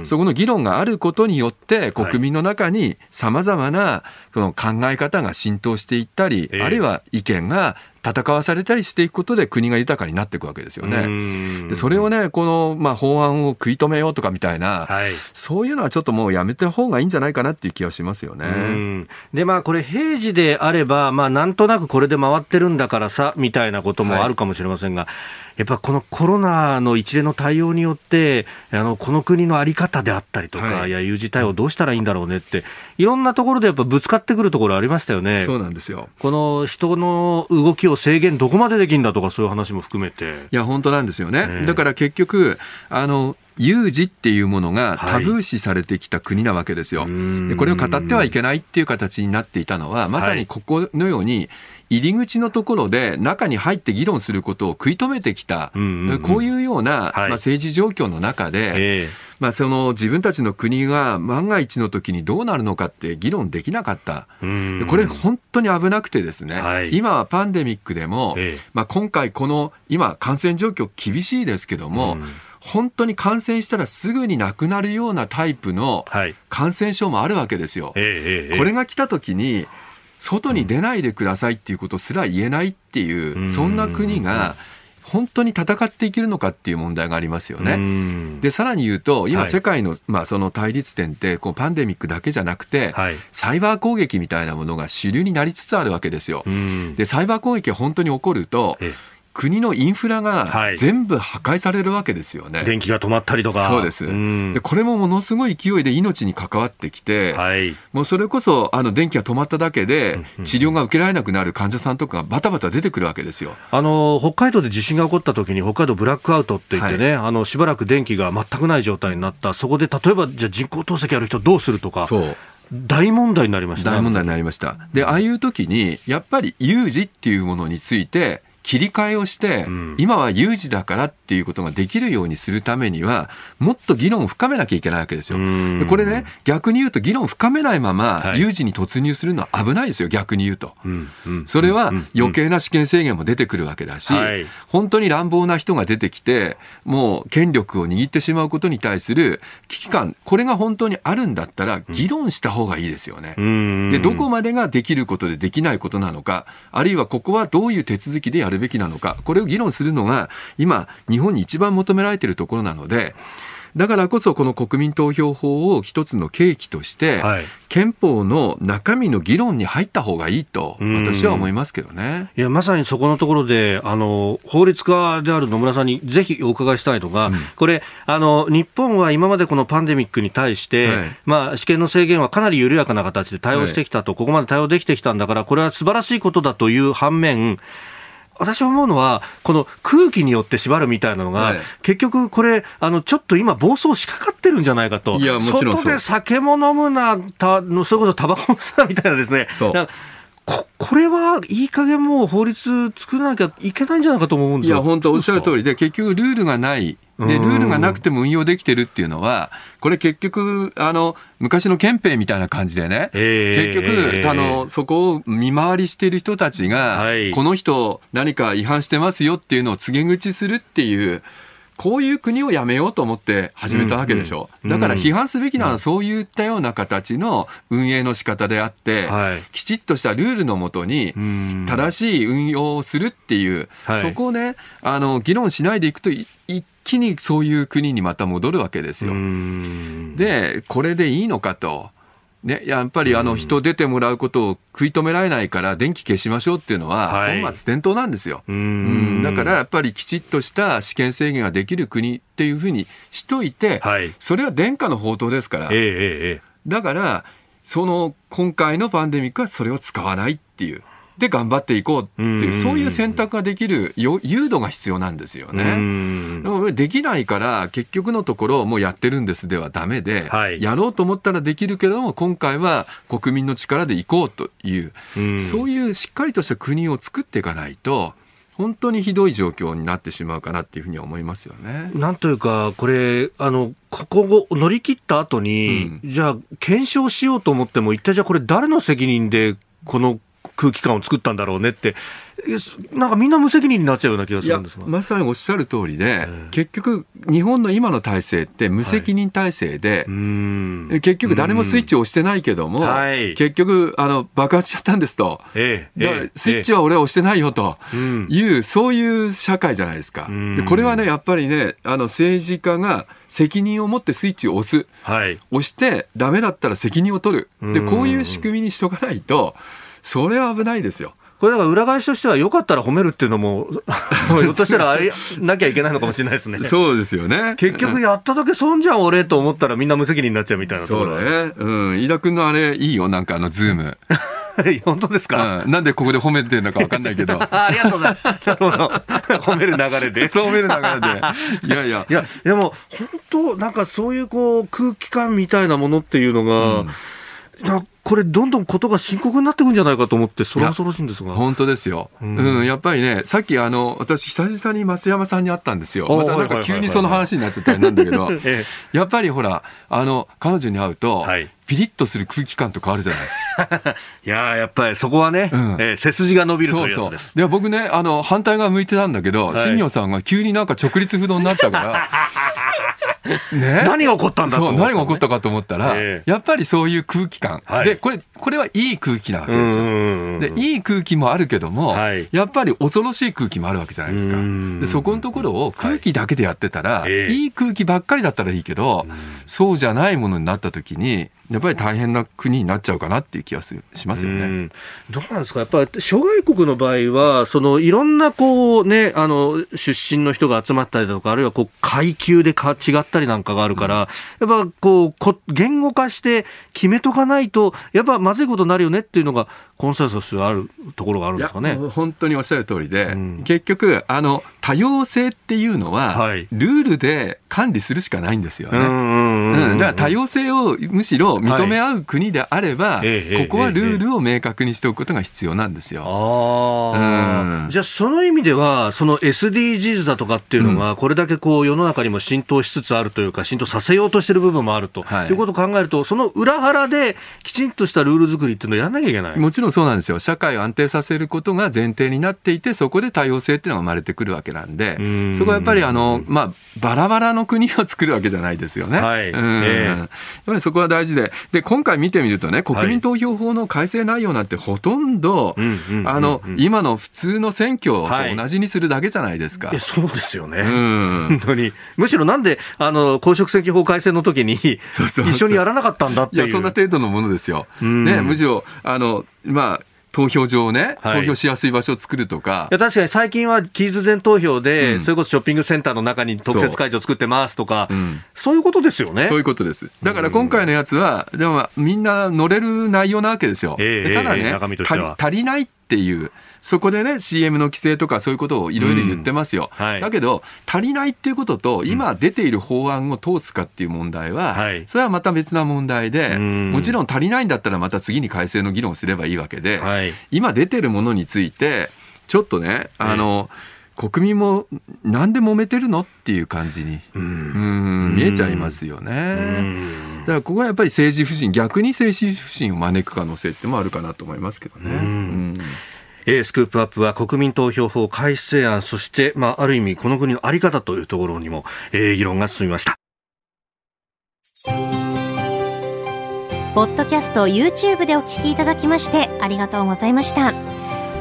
そこの議論があることによって、国民の中にさまざまなその考え方が浸透していったり、あるいは意見が戦わされたりしていくことで国が豊かになっていくわけですよね。でそれをね、この、まあ、法案を食い止めようとかみたいな、はい、そういうのはちょっともうやめた方がいいんじゃないかなっていう気はしますよね。で、まあ、これ平時であれば、まあ、なんとなくこれで回ってるんだからさ、みたいなこともあるかもしれませんが、はいやっぱこのコロナの一連の対応によって、あのこの国の在り方であったりとか、はい、いや、有事対応どうしたらいいんだろうねって、いろんなところでやっぱぶつかってくるところありましたよね。そうなんですよ。この人の動きを制限どこまでできるんだとか、そういう話も含めて。いや、本当なんですよね。ねだから結局、あの、有事っていうものがタブー視されてきた国なわけですよ。でこれを語ってはいけないっていう形になっていたのは、まさにここのように、入り口のところで中に入って議論することを食い止めてきた、こういうような、まあ、政治状況の中で、まあ、その自分たちの国が万が一の時にどうなるのかって議論できなかった。これ本当に危なくてですね、はい、今はパンデミックでも、まあ、今回この今感染状況厳しいですけども、本当に感染したらすぐに亡くなるようなタイプの感染症もあるわけですよ。これが来た時に外に出ないでくださいっていうことすら言えないっていう、そんな国が、本当に戦っていけるのかっていう問題がありますよね。で、さらに言うと、今世界の、はい、まあその対立点って、こうパンデミックだけじゃなくて、はい、サイバー攻撃みたいなものが主流になりつつあるわけですよ。で、サイバー攻撃が本当に起こると、国のインフラが全部破壊されるわけですよね。はい、電気が止まったりとか。そうです。でこれもものすごい勢いで命に関わってきて、はい、もうそれこそあの電気が止まっただけで治療が受けられなくなる患者さんとかがバタバタ出てくるわけですよ。あの北海道で地震が起こった時に北海道ブラックアウトって言ってね、はい、あのしばらく電気が全くない状態になった。そこで例えばじゃ人工透析ある人どうするとか。そう大問題になりました、大問題になりました。で、ああいう時に、やっぱり有事っていうものについて、切り替えをして、うん、今は有事だからっていうことができるようにするためには、もっと議論を深めなきゃいけないわけですよ。でこれね、逆に言うと議論を深めないまま、有事に突入するのは危ないですよ、逆に言うと。それは余計な試験制限も出てくるわけだし、本当に乱暴な人が出てきて、もう権力を握ってしまうことに対する危機感、これが本当にあるんだったら、議論した方がいいですよね。で、どこまでができることでできないことなのか、あるいはここはどういう手続きでやるべきなのか、これを議論するのが、今、日本に一番求められているところなので、だからこそこの国民投票法を一つの契機として、はい、憲法の中身の議論に入った方がいいと、私は思いますけどね。いや、まさにそこのところで、あの、法律家である野村さんにぜひお伺いしたいのが、うん、これ、あの、日本は今までこのパンデミックに対して、はい、まあ、試験の制限はかなり緩やかな形で対応してきたと、はい、ここまで対応できてきたんだから、これは素晴らしいことだという反面、私は思うのは、この空気によって縛るみたいなのが、はい、結局これ、あの、ちょっと今暴走しかかってるんじゃないかと。いや、もちろん外で酒も飲むな、た、それこそタバコもさ、みたいなですね。そう。ここれはいい加減もう法律作らなきゃいけないんじゃないかと思うんですよ。いや、本当おっしゃる通りで、結局ルールがない。で、ルールがなくても運用できてるっていうのは、これ結局、あの、昔の憲兵みたいな感じでね、えー、結局、あの、そこを見回りしている人たちが、はい、この人何か違反してますよっていうのを告げ口するっていう、こういう国をやめようと思って始めたわけでしょ。うんうん、だから批判すべきなのはそういったような形の運営の仕方であって、はい、きちっとしたルールのもとに正しい運用をするっていう、はい、そこをね、あの、議論しないでいくと一気にそういう国にまた戻るわけですよ。で、これでいいのかと。ね、やっぱりあの人出てもらうことを食い止められないから電気消しましょうっていうのは本末転倒なんですよ。うんだからやっぱりきちっとした試験制限ができる国っていうふうにしといて、はい、それは殿下の宝刀ですから。えーえー、だからその今回のパンデミックはそれを使わないっていう。で頑張っていこうっていう、そういう選択ができる誘導が必要なんですよね。できないから、結局のところ、もうやってるんですではだめで、はい、やろうと思ったらできるけども、今回は国民の力でいこうという、うそういうしっかりとした国を作っていかないと、本当にひどい状況になってしまうかなっていうふうに思いますよね。なんというか、これ、あの、ここを乗り切った後に、うん、じゃあ、検証しようと思っても、一体じゃあこれ誰の責任で、この空気感を作ったんだろうねって、なんかみんな無責任になっちゃうような気がするんですが。まさにおっしゃる通りで、えー、結局、日本の今の体制って無責任体制で、はい、結局、誰もスイッチを押してないけども、結局あの、爆発しちゃったんですと、えー、スイッチは俺は押してないよという、そういう社会じゃないですか。でこれはね、やっぱりね、あの政治家が責任を持ってスイッチを押す、はい、押して、だめだったら責任を取るで、こういう仕組みにしとかないと、それは危ないですよ。これだから裏返しとしては、よかったら褒めるっていうのも、ひょっとしたらあれなきゃいけないのかもしれないですね。そうですよね。結局、やっただけ損じゃん、俺と思ったら、みんな無責任になっちゃうみたいなところそうね。うん。飯田君のあれ、いいよ、なんかあの、ズーム。本当ですか、うん、なんでここで褒めてるのか分かんないけど。ありがとうございます。なるほど。褒める流れで。そう褒める流れで。いやいや。いや、でも、本当、なんかそういうこう、空気感みたいなものっていうのが、うんや、これ、どんどんことが深刻になっていくんじゃないかと思って、それは恐ろしいんですが。本当ですよ、うん、うん、やっぱりね、さっきあの私、久々に松山さんに会ったんですよ、またなんか急にその話になっちゃったりなんだけど、ええ、やっぱりほら、あの彼女に会うと、はい、ピリッとする空気感と変わるじゃない。いややっぱりそこはね、うん、えー、背筋が伸びるというやつです。で僕ね、あの反対側向いてたんだけど、新庄さんが急になんか直立不動になったから。ね、何が起こったんだそう何が起こったかと思ったら、えー、やっぱりそういう空気感、はい、でこれこれはいい空気なわけですよ。でいい空気もあるけども、はい、やっぱり恐ろしい空気もあるわけじゃないですか。でそこのところを空気だけでやってたら、はい、いい空気ばっかりだったらいいけど、そうじゃないものになった時にやっぱり大変な国になっちゃうかなっていう気がしますよね。どうなんですか、やっぱり諸外国の場合は、そのいろんなこう、ね、あの出身の人が集まったりとか、あるいはこう階級でか違ったりなんかがあるから、うん、やっぱこうこ言語化して決めとかないと、やっぱまずいことになるよねっていうのが、コンセンサスあるところがあるんですかね。本当におっしゃる通りで、うん、結局あの、多様性っていうのは、はい、ルールで管理するしかないんですよね。だから多様性をむしろ認め合う国であれば、はい、ここはルールを明確にしておくことが必要なんですよ。うん、じゃあ、その意味では、その SDGs だとかっていうのが、これだけこう世の中にも浸透しつつあるというか、浸透させようとしている部分もあると、はい、いうことを考えると、その裏腹できちんとしたルール作りっていうのをやらなきゃいけない。もちろんそうなんですよ、社会を安定させることが前提になっていて、そこで多様性っていうのが生まれてくるわけなんで、そこはやっぱりあの、まあ、バラバラの国を作るわけじゃないですよね。はい、うやっぱりそこは大事で、で、今回見てみるとね、国民投票法の改正内容なんてほとんど、あの、今の普通の選挙と同じにするだけじゃないですか。はい、そうですよね。うん、本当に。むしろなんで、あの、公職選挙法改正の時に、一緒にやらなかったんだっていう。いや、そんな程度のものですよ。ね、むしろ、あの、まあ、投票所ね、投票しやすい場所を作るとか。いや確かに最近は期日前投票で、うん、それこそショッピングセンターの中に特設会場作ってますとか、そううん、そういうことですよね。そういうことです。だから今回のやつは、でもみんな乗れる内容なわけですよ。えー、ただね、えー、足りないっていう。そこでね、CM の規制とかそういうことをいろいろ言ってますよ、うん。はい、だけど、足りないっていうことと、今出ている法案を通すかっていう問題は、それはまた別な問題で、もちろん足りないんだったら、また次に改正の議論すればいいわけで、はい、今出てるものについて、ちょっとね、あの、国民もなんで揉めてるのっていう感じに、うん、見えちゃいますよね。だからここはやっぱり政治不信逆に政治不信を招く可能性ってもあるかなと思いますけどね。えー、スクープアップは国民投票法改正案、そして、まあ、ある意味この国のあり方というところにも、えー、議論が進みました。ポッドキャスト YouTube でお聞きいただきましてありがとうございました。